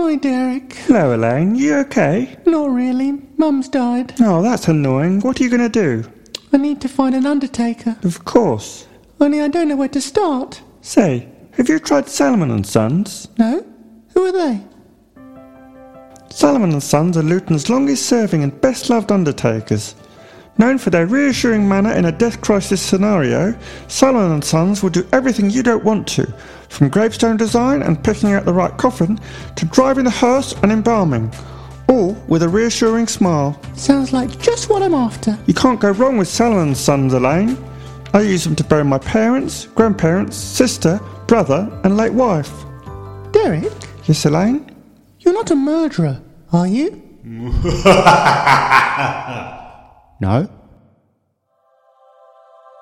Hi, Derek. Hello, Elaine. You okay? Not really. Mum's died. Oh, that's annoying. What are you going to do? I need to find an undertaker. Of course. Only I don't know where to start. Say, have you tried Salomon and Sons? No? Who are they? Salomon and Sons are Luton's longest serving and best loved undertakers. Known for their reassuring manner in a death crisis scenario, Salomon and Sons will do everything you don't want to, from gravestone design and picking out the right coffin to driving the hearse and embalming, all with a reassuring smile. Sounds like just what I'm after. You can't go wrong with Salomon and Sons, Elaine. I use them to bury my parents, grandparents, sister, brother, and late wife. Derek, Yes, Elaine? you're not a murderer, are you? No?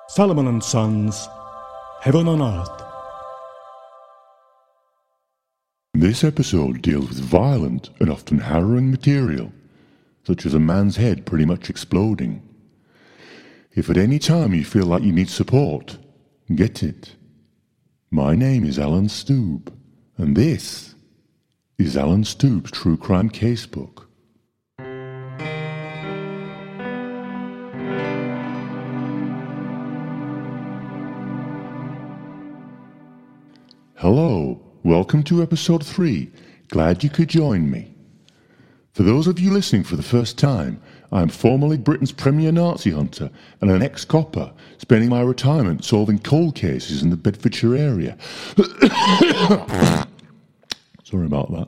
Salomon and Sons, Heaven on Earth. This episode deals with violent and often harrowing material, such as a man's head pretty much exploding. If at any time you feel like you need support, get it. My name is Alan Stoob, and this is Alan Stoob's True Crime Casebook. Hello, welcome to episode 3. Glad you could join me. For those of you listening for the first time, I am formerly Britain's premier Nazi hunter and an ex copper, spending my retirement solving cold cases in the Bedfordshire area. Sorry about that.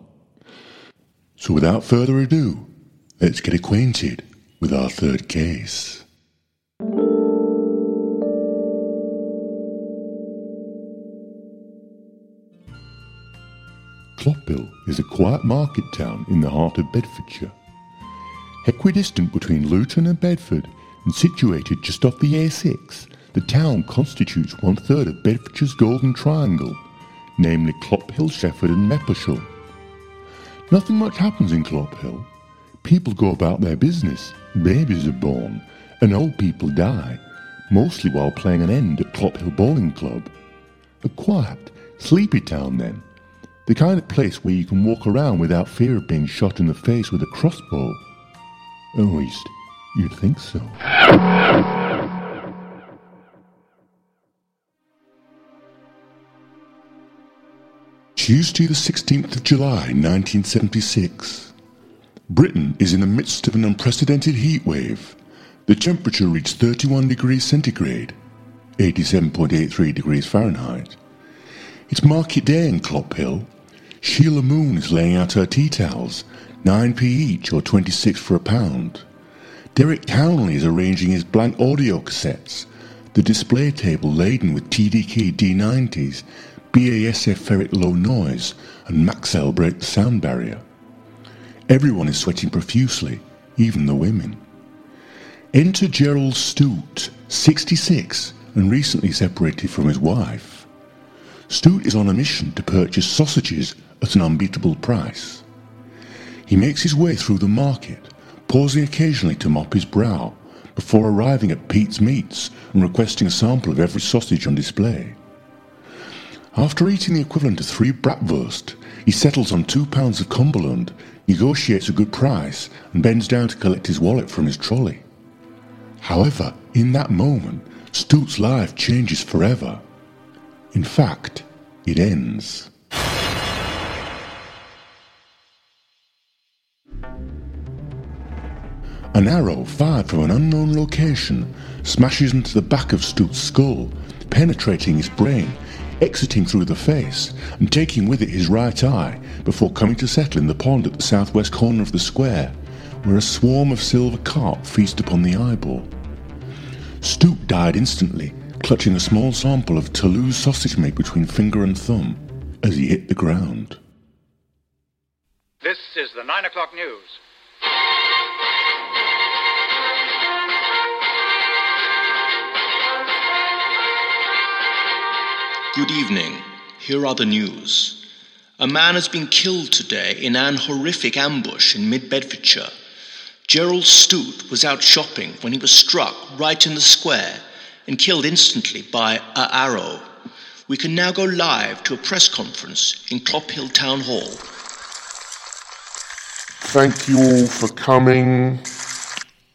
So, without further ado, let's get acquainted with our third case. Clophill is a quiet market town in the heart of Bedfordshire. Equidistant between Luton and Bedford and situated just off the A6, the town constitutes one third of Bedfordshire's Golden Triangle, namely Clophill, Shefford, and Meppershall. Nothing much happens in Clophill. People go about their business, babies are born, and old people die, mostly while playing an end at Clophill Bowling Club. A quiet, sleepy town then, the kind of place where you can walk around without fear of being shot in the face with a crossbow. At least, you'd think so. Tuesday, the 16th of July, 1976. Britain is in the midst of an unprecedented heat wave. The temperature reached 31 degrees centigrade, 87.83 degrees Fahrenheit. It's market day in Clophill. Sheila Moon is laying out her tea towels, 9p each or 26 for a pound. Derek Townley is arranging his blank audio cassettes, the display table laden with TDK D90s, BASF ferret low noise, and Maxell break the sound barrier. Everyone is sweating profusely, even the women. Enter Gerald Stute, 66, and recently separated from his wife. Stute is on a mission to purchase sausages at an unbeatable price. He makes his way through the market, pausing occasionally to mop his brow, before arriving at Pete's Meats and requesting a sample of every sausage on display. After eating the equivalent of three bratwurst, he settles on two pounds of Cumberland, negotiates a good price, and bends down to collect his wallet from his trolley. However, in that moment, Stute's life changes forever. In fact, it ends. An arrow fired from an unknown location smashes into the back of Stute's skull, penetrating his brain, exiting through the face, and taking with it his right eye before coming to settle in the pond at the southwest corner of the square, where a swarm of silver carp feast upon the eyeball. Stute died instantly, clutching a small sample of Toulouse sausage meat between finger and thumb as he hit the ground. This is the 9 o'clock news. Good evening. Here are the news. A man has been killed today in an horrific ambush in mid Bedfordshire. Gerald Stute was out shopping when he was struck right in the square and killed instantly by a arrow. We can now go live to a press conference in Clophill Town Hall. Thank you all for coming.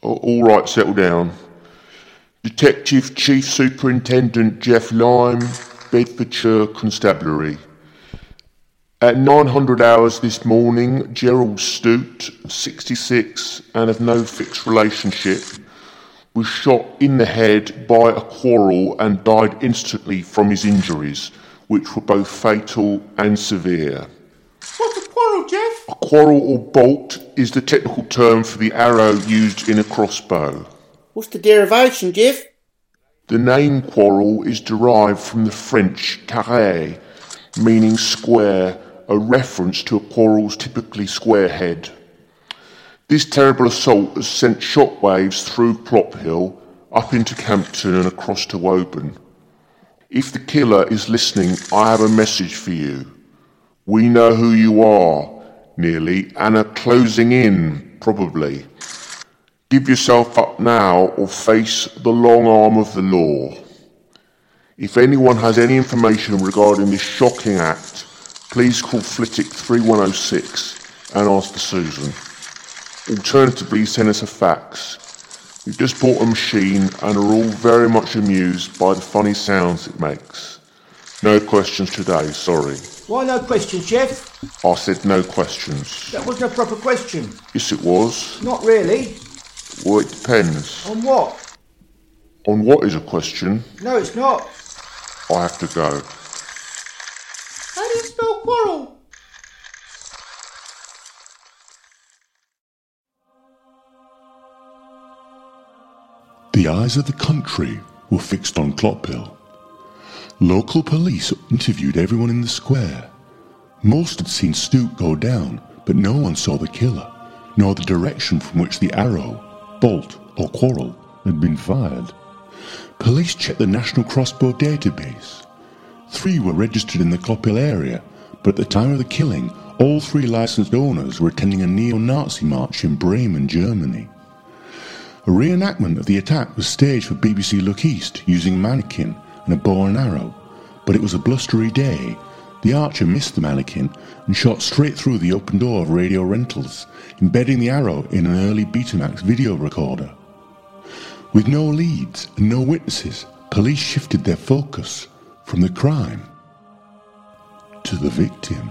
All right, settle down. Detective Chief Superintendent Jeff Lime, Bedfordshire Constabulary. At 900 hours this morning, Gerald Stute, 66 and of no fixed relationship, was shot in the head by a quarrel and died instantly from his injuries, which were both fatal and severe. What's a quarrel, Jeff? A quarrel or bolt is the technical term for the arrow used in a crossbow. What's the derivation, Jeff? The name quarrel is derived from the French carré, meaning square, a reference to a quarrel's typically square head. This terrible assault has sent shockwaves through Plop Hill, up into Campton and across to Woburn. If the killer is listening, I have a message for you. We know who you are, nearly, and are closing in, probably. Give yourself up now or face the long arm of the law. If anyone has any information regarding this shocking act, please call Flitwick 3106 and ask for Susan. Alternatively, send us a fax. We've just bought a machine and are all very much amused by the funny sounds it makes. No questions today, sorry. Why no questions, Jeff? I said no questions. That wasn't a proper question. Yes, it was. Not really. Well, it depends. On what? On what is a question, No, it's not. I have to go. The eyes of the country were fixed on Clophill. Local police interviewed everyone in the square. Most had seen Stute go down, but no one saw the killer, nor the direction from which the arrow, bolt, or quarrel had been fired. Police checked the National Crossbow database. Three were registered in the Clophill area, but at the time of the killing, all three licensed owners were attending a neo-Nazi march in Bremen, Germany. A reenactment of the attack was staged for BBC Look East using a mannequin and a bow and arrow, but it was a blustery day. The archer missed the mannequin and shot straight through the open door of Radio Rentals, embedding the arrow in an early Betamax video recorder. With no leads and no witnesses, police shifted their focus from the crime to the victim.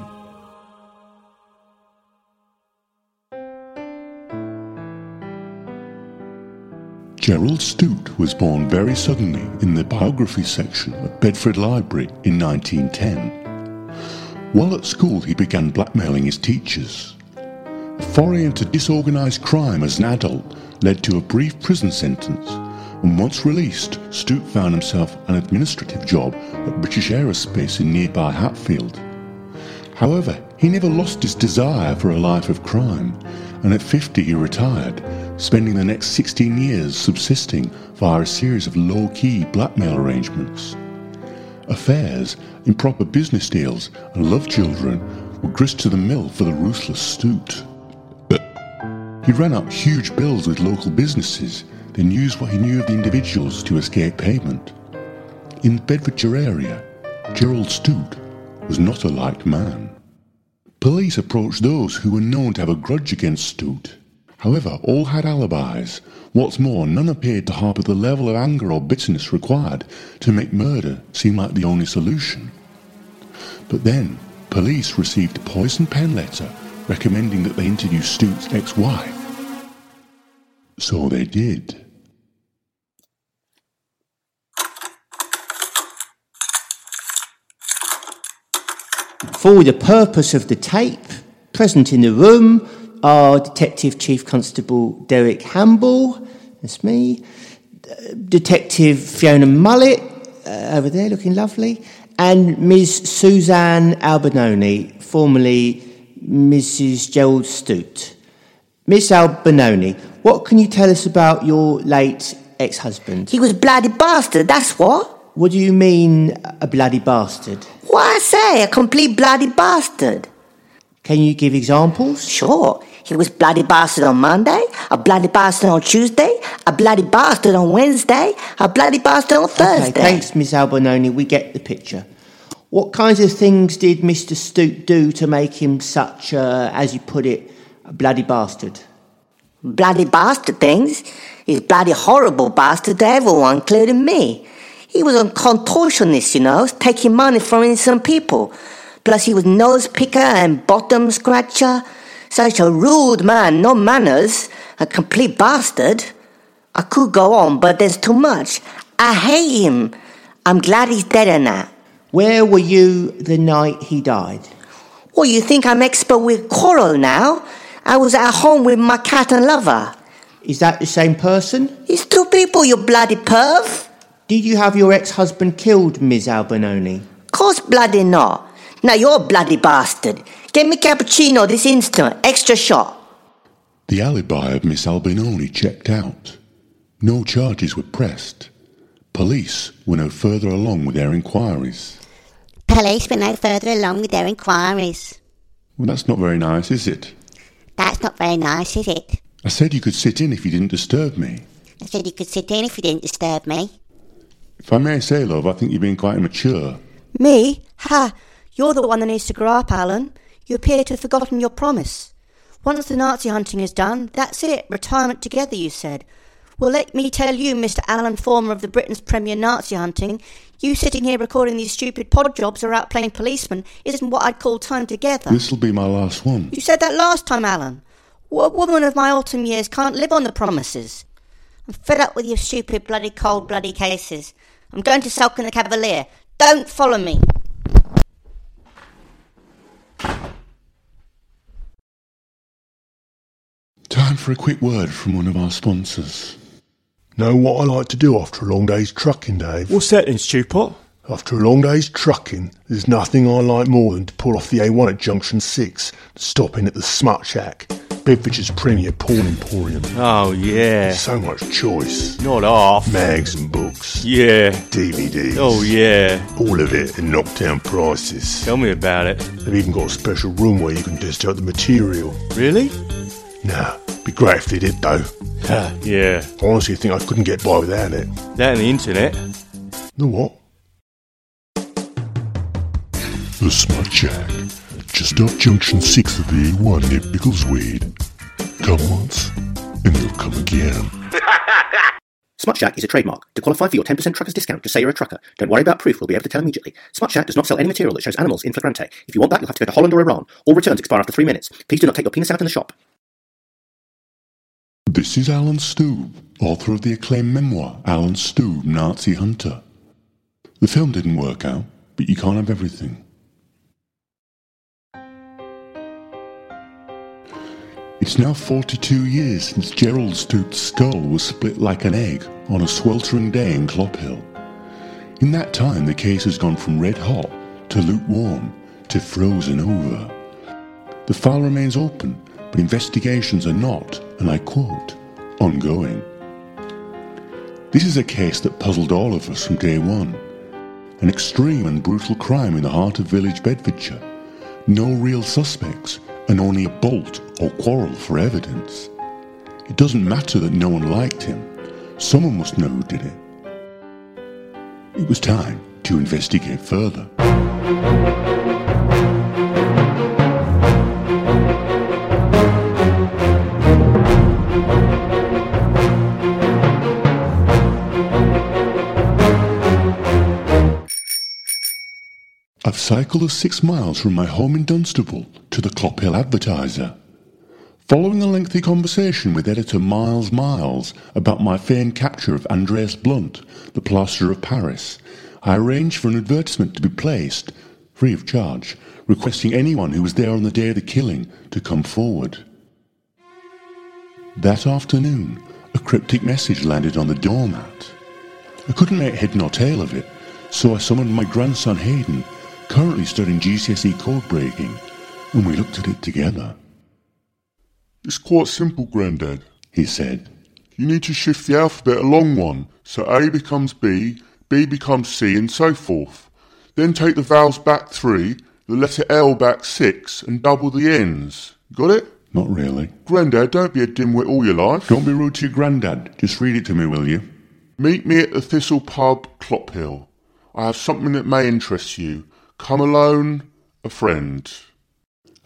Gerald Stute was born very suddenly in the biography section at Bedford Library in 1910. While at school, he began blackmailing his teachers. A foray into disorganized crime as an adult led to a brief prison sentence, and once released, Stute found himself an administrative job at British Aerospace in nearby Hatfield. However, he never lost his desire for a life of crime, and at 50 he retired, spending the next 16 years subsisting via a series of low-key blackmail arrangements. Affairs, improper business deals, and love children were grist to the mill for the ruthless Stute. He ran up huge bills with local businesses, then used what he knew of the individuals to escape payment. In the Bedfordshire area, Gerald Stute was not a liked man. Police approached those who were known to have a grudge against Stute. However, all had alibis. What's more, none appeared to harbour the level of anger or bitterness required to make murder seem like the only solution. But then, police received a poison pen letter recommending that they interview Stute's ex-wife. So they did. For the purpose of the tape, present in the room are Detective Chief Constable Derek Hamble, that's me, Detective Fiona Mullet, uh, over there looking lovely, and Ms. Suzanne Albinoni, formerly Mrs. Gerald Stute. Miss Albinoni, what can you tell us about your late ex-husband? He was a bloody bastard, that's what. What do you mean, a bloody bastard? What I say, a complete bloody bastard. Can you give examples? Sure, he was bloody bastard on Monday, a bloody bastard on Tuesday, a bloody bastard on Wednesday, a bloody bastard on Thursday. Okay, thanks, Miss Albinoni. We get the picture. What kinds of things did Mr. Stoop do to make him such, a, as you put it, a A bloody bastard. Bloody bastard things. He's bloody horrible bastard to everyone, including me. He was a contortionist, you know, taking money from innocent people. Plus he was nose picker and bottom scratcher. Such a rude man, no manners, a complete bastard. I could go on, but there's too much. I hate him. I'm glad he's dead now. Where were you the night he died? Well, you think I'm expert with quarrel now? I was at home with my cat and lover. Is that the same person? It's two people, you bloody perv. Did you have your ex-husband killed, Ms. Albinoni? Course bloody not. Now you're a bloody bastard. Get me cappuccino this instant. Extra shot. The alibi of Miss Albinoni checked out. No charges were pressed. Police were no further along with their inquiries. Police were no further along with their inquiries. Well, that's not very nice, is it? That's not very nice, is it? I said you could sit in if you didn't disturb me. I said you could sit in if you didn't disturb me. If I may say, love, I think you're being quite immature. Me? Ha! You're the one that needs to grow up, Alan. You appear to have forgotten your promise. Once the Nazi hunting is done, that's it. Retirement together, you said. Well, let me tell you, Mr. Alan Former of the Britain's premier Nazi hunting, you sitting here recording these stupid pod jobs or out playing policeman isn't what I'd call time together. This'll be my last one. You said that last time, Alan. What woman of my autumn years can't live on the promises? I'm fed up with your stupid, bloody, cold, bloody cases. I'm going to sulk in the Cavalier. Don't follow me. Time for a quick word from one of our sponsors. Know what I like to do after a long day's trucking, Dave? What's that then, Stewpot? After a long day's trucking, there's nothing I like more than to pull off the A1 at Junction 6, stop in at the Smut Shack, Bedfordshire's premier porn emporium. Oh, yeah. So much choice. Not half. Mags and books. Yeah. DVDs. Oh, yeah. All of it at knockdown prices. Tell me about it. They've even got a special room where you can test out the material. Really? Nah, be great if they did though. yeah. I honestly think I couldn't get by without it. That and the internet. The what? The Smut Shack, just off Junction 6 of the A1 near Biggleswade. Come once, and you'll come again. Shack is a trademark. To qualify for your 10% trucker's discount, just say you're a trucker. Don't worry about proof, we'll be able to tell immediately. Shack does not sell any material that shows animals in flagrante. If you want that, you'll have to go to Holland or Iran. All returns expire after three minutes. Please do not take your penis out in the shop. This is Alan Stoob, author of the acclaimed memoir Alan Stoob, Nazi Hunter. The film didn't work out, but you can't have everything. It's now 42 years since Gerald Stute's skull was split like an egg on a sweltering day in Clophill. In that time, the case has gone from red hot to lukewarm to frozen over. The file remains open, but investigations are not, and I quote, ongoing. This is a case that puzzled all of us from day one. An extreme and brutal crime in the heart of village Bedfordshire. No real suspects, and only a bolt or quarrel for evidence. It doesn't matter that no one liked him. Someone must know who did it. It was time to investigate further. I've cycled six miles from my home in Dunstable to the Clophill Advertiser. Following a lengthy conversation with editor Miles Miles about my famed capture of Andreas Blunt, the plasterer of Paris, I arranged for an advertisement to be placed, free of charge, requesting anyone who was there on the day of the killing to come forward. That afternoon, a cryptic message landed on the doormat. I couldn't make head nor tail of it, so I summoned my grandson Hayden, currently studying GCSE code breaking, and we looked at it together. It's quite simple, Grandad, he said. You need to shift the alphabet along one, so A becomes B, B becomes C, and so forth. Then take the vowels back three, the letter L back six, and double the ends. Got it? Not really. Grandad, don't be a dimwit all your life. Don't be rude to your grandad. Just read it to me, will you? Meet me at the Thistle Pub, Clophill. I have something that may interest you. Come alone, a friend.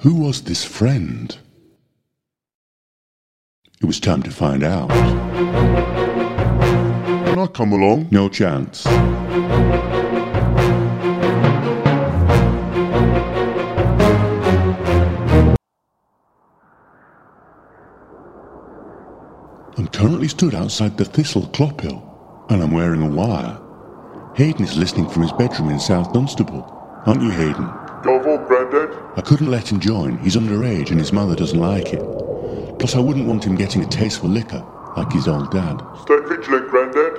Who was this friend? It was time to find out. Can I come along? No chance. I'm currently stood outside the Thistle Clophill, and I'm wearing a wire. Hayden is listening from his bedroom in South Dunstable. Aren't you, Hayden? Go on, Grandad. I couldn't let him join. He's underage and his mother doesn't like it. Plus, I wouldn't want him getting a taste for liquor, like his old dad. Stay vigilant, Grandad.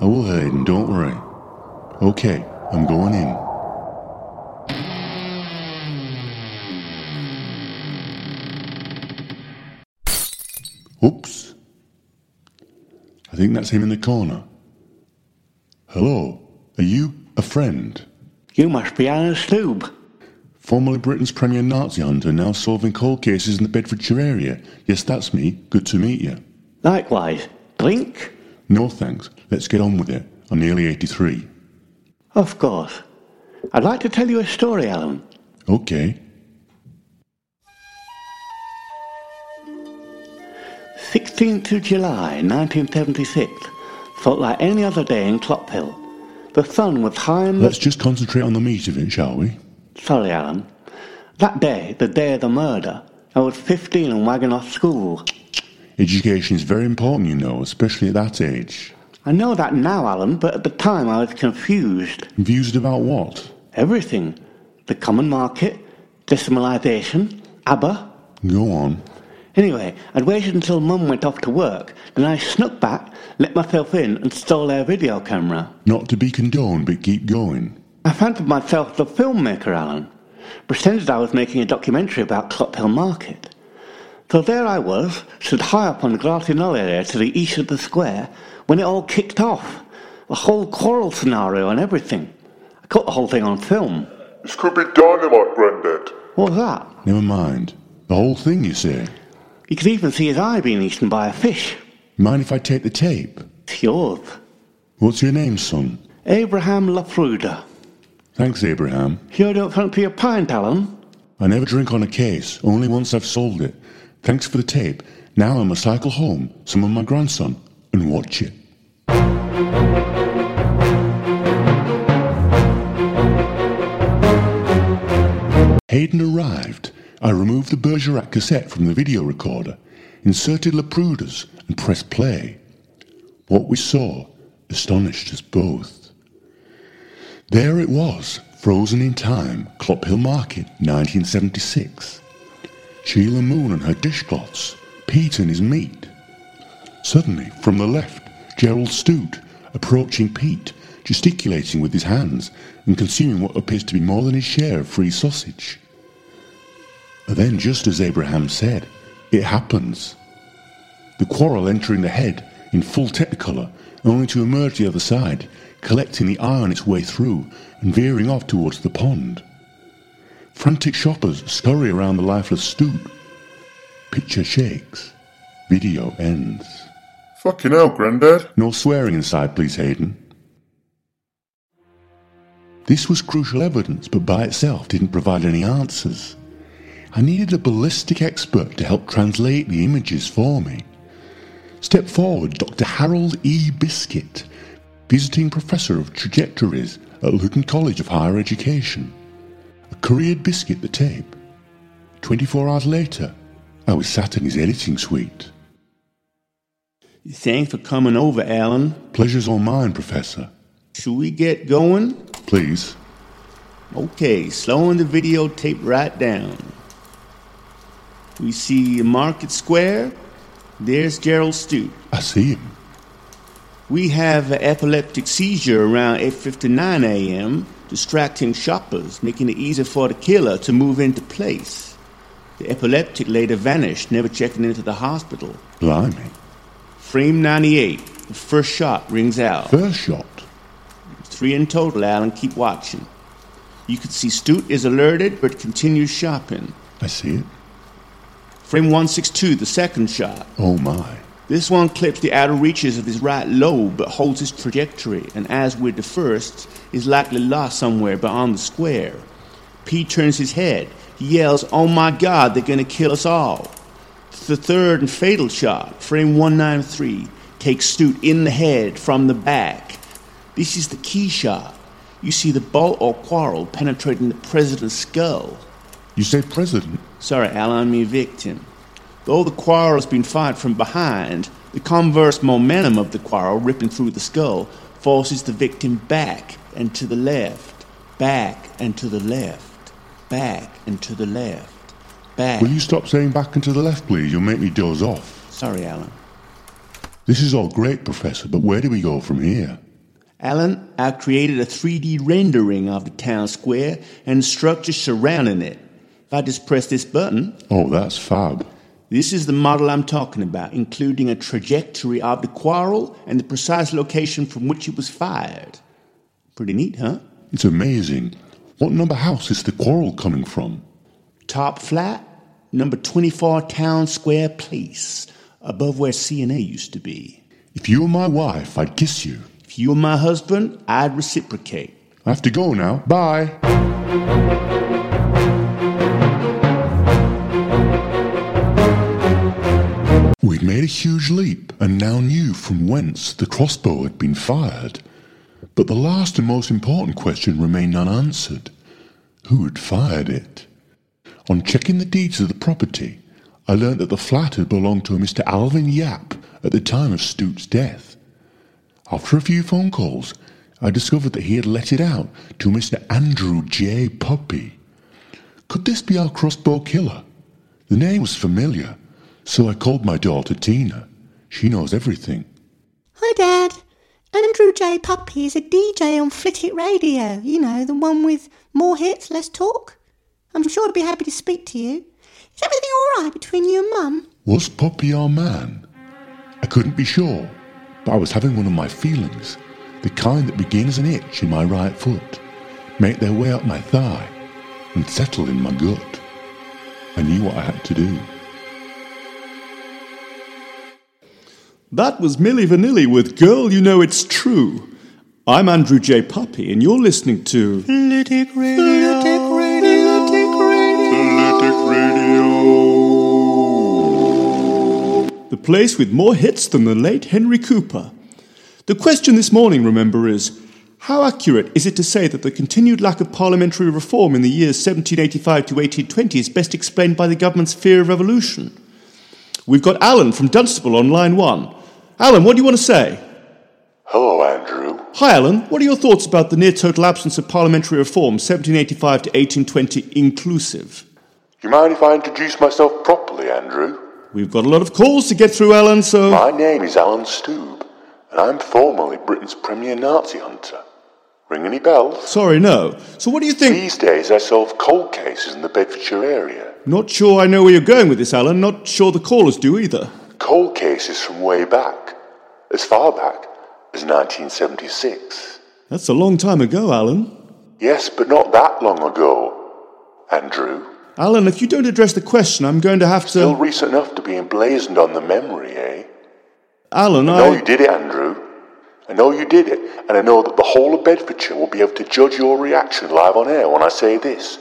I will, Hayden, don't worry. Okay, I'm going in. Oops. I think that's him in the corner. Hello, are you a friend? You must be Alan Stoob. Formerly Britain's premier Nazi hunter, now solving cold cases in the Bedfordshire area. Yes, that's me. Good to meet you. Likewise. Drink? No thanks. Let's get on with it. I'm nearly 83. Of course. I'd like to tell you a story, Alan. Okay. 16th of July, 1976. Felt like any other day in Clophill. The sun was high in the... Let's just concentrate on the meat of it, shall we? Sorry, Alan. That day, the day of the murder, I was 15 and wagging off school. Education is very important, you know, especially at that age. I know that now, Alan, but at the time I was confused. Confused about what? Everything. The common market, decimalisation, ABBA. Go on. Anyway, I'd waited until Mum went off to work, then I snuck back, let myself in, and stole their video camera. Not to be condoned, but keep going. I fancied myself the filmmaker, Alan. Pretended I was making a documentary about Clophill Market. So there I was, stood high up on the grassy knoll area to the east of the square, when it all kicked off. The whole quarrel scenario and everything. I caught the whole thing on film. This could be dynamite, Grandad. What was that? Never mind. The whole thing, you say? You could even see his eye being eaten by a fish. Mind if I take the tape? It's yours. What's your name, son? Abraham Lafruda. Thanks, Abraham. You don't fancy a pint, Alan? I never drink on a case, only once I've sold it. Thanks for the tape. Now I must cycle home, summon my grandson, and watch it. Hayden arrived. I removed the Bergerac cassette from the video recorder, inserted Laprudas, and pressed play. What we saw astonished us both. There it was, frozen in time, Clophill Market, 1976. Sheila Moon and her dishcloths, Pete and his meat. Suddenly, from the left, Gerald Stute, approaching Pete, gesticulating with his hands and consuming what appears to be more than his share of free sausage. And then, just as Abraham said, it happens. The quarrel entering the head in full technicolor, only to emerge the other side, collecting the eye on its way through and veering off towards the pond. Frantic shoppers scurry around the lifeless Stute. Picture shakes. Video ends. Fucking hell, Grandad. No swearing inside, please, Hayden. This was crucial evidence, but by itself didn't provide any answers. I needed a ballistic expert to help translate the images for me. Step forward, Dr. Harold E. Biscuit, visiting professor of trajectories at Luton College of Higher Education. A couriered Biscuit the tape. 24 hours later, I was sat in his editing suite. Thanks for coming over, Alan. Pleasure's all mine, Professor. Should we get going? Please. Okay, slowing the videotape right down. We see Market Square. There's Gerald Stute. I see him. We have an epileptic seizure around 8.59 a.m., distracting shoppers, making it easier for the killer to move into place. The epileptic later vanished, never checking into the hospital. Blimey. Frame 98. The first shot rings out. First shot? Three in total, Alan. Keep watching. You can see Stute is alerted but continues shopping. I see it. Frame 162, the second shot. Oh my. This one clips the outer reaches of his right lobe but holds his trajectory, and as with the first, is likely lost somewhere beyond the square. Pete turns his head. He yells, Oh my god, they're gonna kill us all. The third and fatal shot, frame 193, takes Stute in the head from the back. This is the key shot. You see the bolt or quarrel penetrating the president's skull. You say president? Sorry, Alan, me victim. Though the quarrel has been fired from behind, the converse momentum of the quarrel ripping through the skull forces the victim back and to the left, back and to the left, back and to the left, back. Will you stop saying back and to the left, please? You'll make me doze off. Sorry, Alan. This is all great, Professor, but where do we go from here? Alan, I've created a 3D rendering of the town square and structures surrounding it. If I just press this button. Oh, that's fab. This is the model I'm talking about, including a trajectory of the quarrel and the precise location from which it was fired. Pretty neat, huh? It's amazing. What number house is the quarrel coming from? Top flat, number 24 Town Square Place, above where C&A used to be. If you were my wife, I'd kiss you. If you were my husband, I'd reciprocate. I have to go now. Bye. We'd made a huge leap and now knew from whence the crossbow had been fired. But the last and most important question remained unanswered. Who had fired it? On checking the deeds of the property, I learnt that the flat had belonged to a Mr. Alvin Yap at the time of Stute's death. After a few phone calls, I discovered that he had let it out to Mr. Andrew J. Puppy. Could this be our crossbow killer? The name was familiar, so I called my daughter Tina. She knows everything. Hi, Dad. Andrew J. Puppy is a DJ on Flitwick Radio. You know, the one with more hits, less talk. I'm sure I'd be happy to speak to you. Is everything all right between you and Mum? Was Puppy our man? I couldn't be sure, but I was having one of my feelings, the kind that begin as an itch in my right foot, make their way up my thigh, and settle in my gut. I knew what I had to do. That was Milli Vanilli with Girl You Know It's True. I'm Andrew J. Puppy, and you're listening to Flitwick Radio. Flitwick Radio. the place with more hits than the late Henry Cooper. The question this morning, remember, is how accurate is it to say that the continued lack of parliamentary reform in the years 1785 to 1820 is best explained by the government's fear of revolution? We've got Alan from Dunstable on line one. Alan, what do you want to say? Hello, Andrew. Hi, Alan. What are your thoughts about the near total absence of parliamentary reform, 1785 to 1820 inclusive? Do You mind if I introduce myself properly, Andrew? We've got a lot of calls to get through, Alan, so. My name is Alan Stoob, and I'm formerly Britain's premier Nazi hunter. Ring any bells? Sorry, no. So what do you think? These days I solve cold cases in the Bedfordshire area. Not sure I know where you're going with this, Alan. Not sure the callers do either. Cold cases from way back. As far back as 1976. That's a long time ago, Alan. Yes, but not that long ago, Andrew. Alan, if you don't address the question, I'm going to have to. Still recent enough to be emblazoned on the memory, eh? Alan, I. know you did it, Andrew. I know you did it, and I know that the whole of Bedfordshire will be able to judge your reaction live on air when I say this.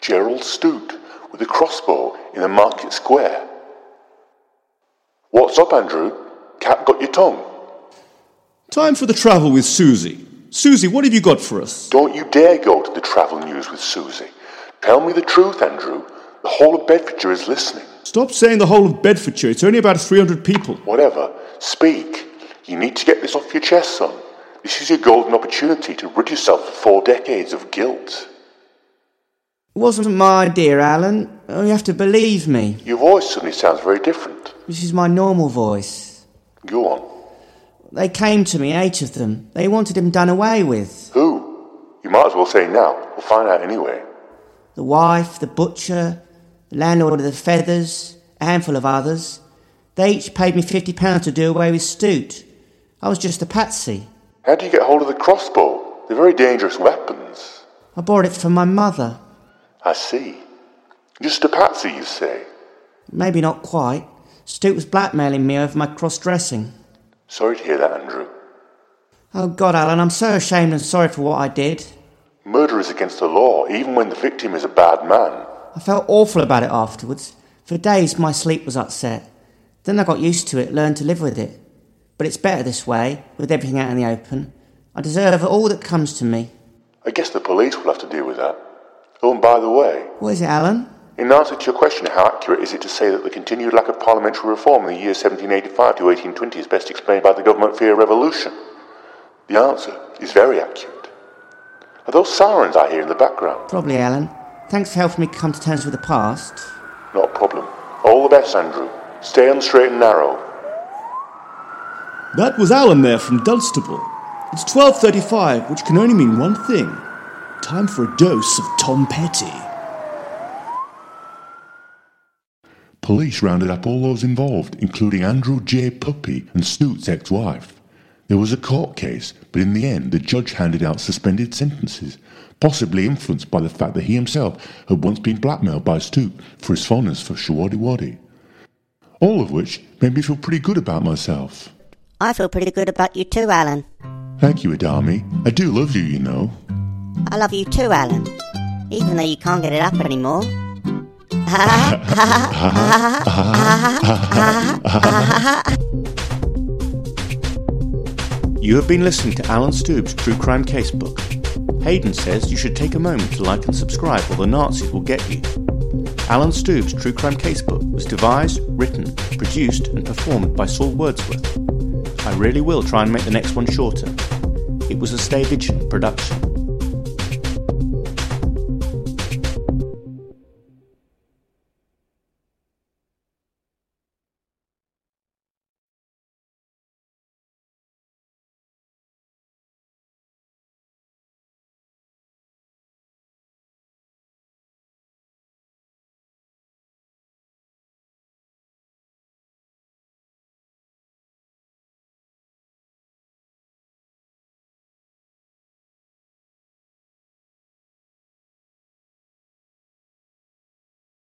Gerald Stute with a crossbow in the market square. What's up, Andrew? Cat got your tongue? Time for the travel with Susie. Susie, what have you got for us? Don't you dare go to the travel news with Susie. Tell me the truth, Andrew. The whole of Bedfordshire is listening. Stop saying the whole of Bedfordshire. It's only about 300 people. Whatever. Speak. You need to get this off your chest, son. This is your golden opportunity to rid yourself of four decades of guilt. It wasn't my idea, Alan. You have to believe me. Your voice suddenly sounds very different. This is my normal voice. Go on. They came to me, eight of them. They wanted him done away with. Who? You might as well say now. We'll find out anyway. The wife, the butcher, the landlord of the feathers, a handful of others. They each paid me fifty pounds to do away with Stute. I was just a patsy. How do you get hold of the crossbow? They're very dangerous weapons. I borrowed it from my mother. I see. Just a patsy, you say? Maybe not quite. Stute was blackmailing me over my cross dressing. Sorry to hear that, Andrew. Oh, God, Alan, I'm so ashamed and sorry for what I did. Murder is against the law, even when the victim is a bad man. I felt awful about it afterwards. For days, my sleep was upset. Then I got used to it, learned to live with it. But it's better this way, with everything out in the open. I deserve all that comes to me. I guess the police will have to deal with that. Oh, and by the way, What is it, Alan? In answer to your question, how accurate is it to say that the continued lack of parliamentary reform in the years 1785 to 1820 is best explained by the government fear of revolution? The answer is very accurate. Are those sirens I hear in the background? Probably, Alan. Thanks for helping me come to terms with the past. Not a problem. All the best, Andrew. Stay on the straight and narrow. That was Alan there from Dunstable. It's 12.35, which can only mean one thing. Time for a dose of Tom Petty. Police rounded up all those involved, including Andrew J. Puppy and Snoot's ex-wife. There was a court case, but in the end the judge handed out suspended sentences, possibly influenced by the fact that he himself had once been blackmailed by Snoot for his fondness for Showaddywaddy. All of which made me feel pretty good about myself. I feel pretty good about you too, Alan. Thank you, Adami. I do love you, you know. I love you too, Alan. Even though you can't get it up anymore. You have been listening to Alan Stoob's True Crime Casebook. Hayden says you should take a moment to like and subscribe or the Nazis will get you. Alan Stoob's True Crime Casebook was devised, written, produced, and performed by Saul Wordsworth. I really will try and make the next one shorter. It was a Vigilant production.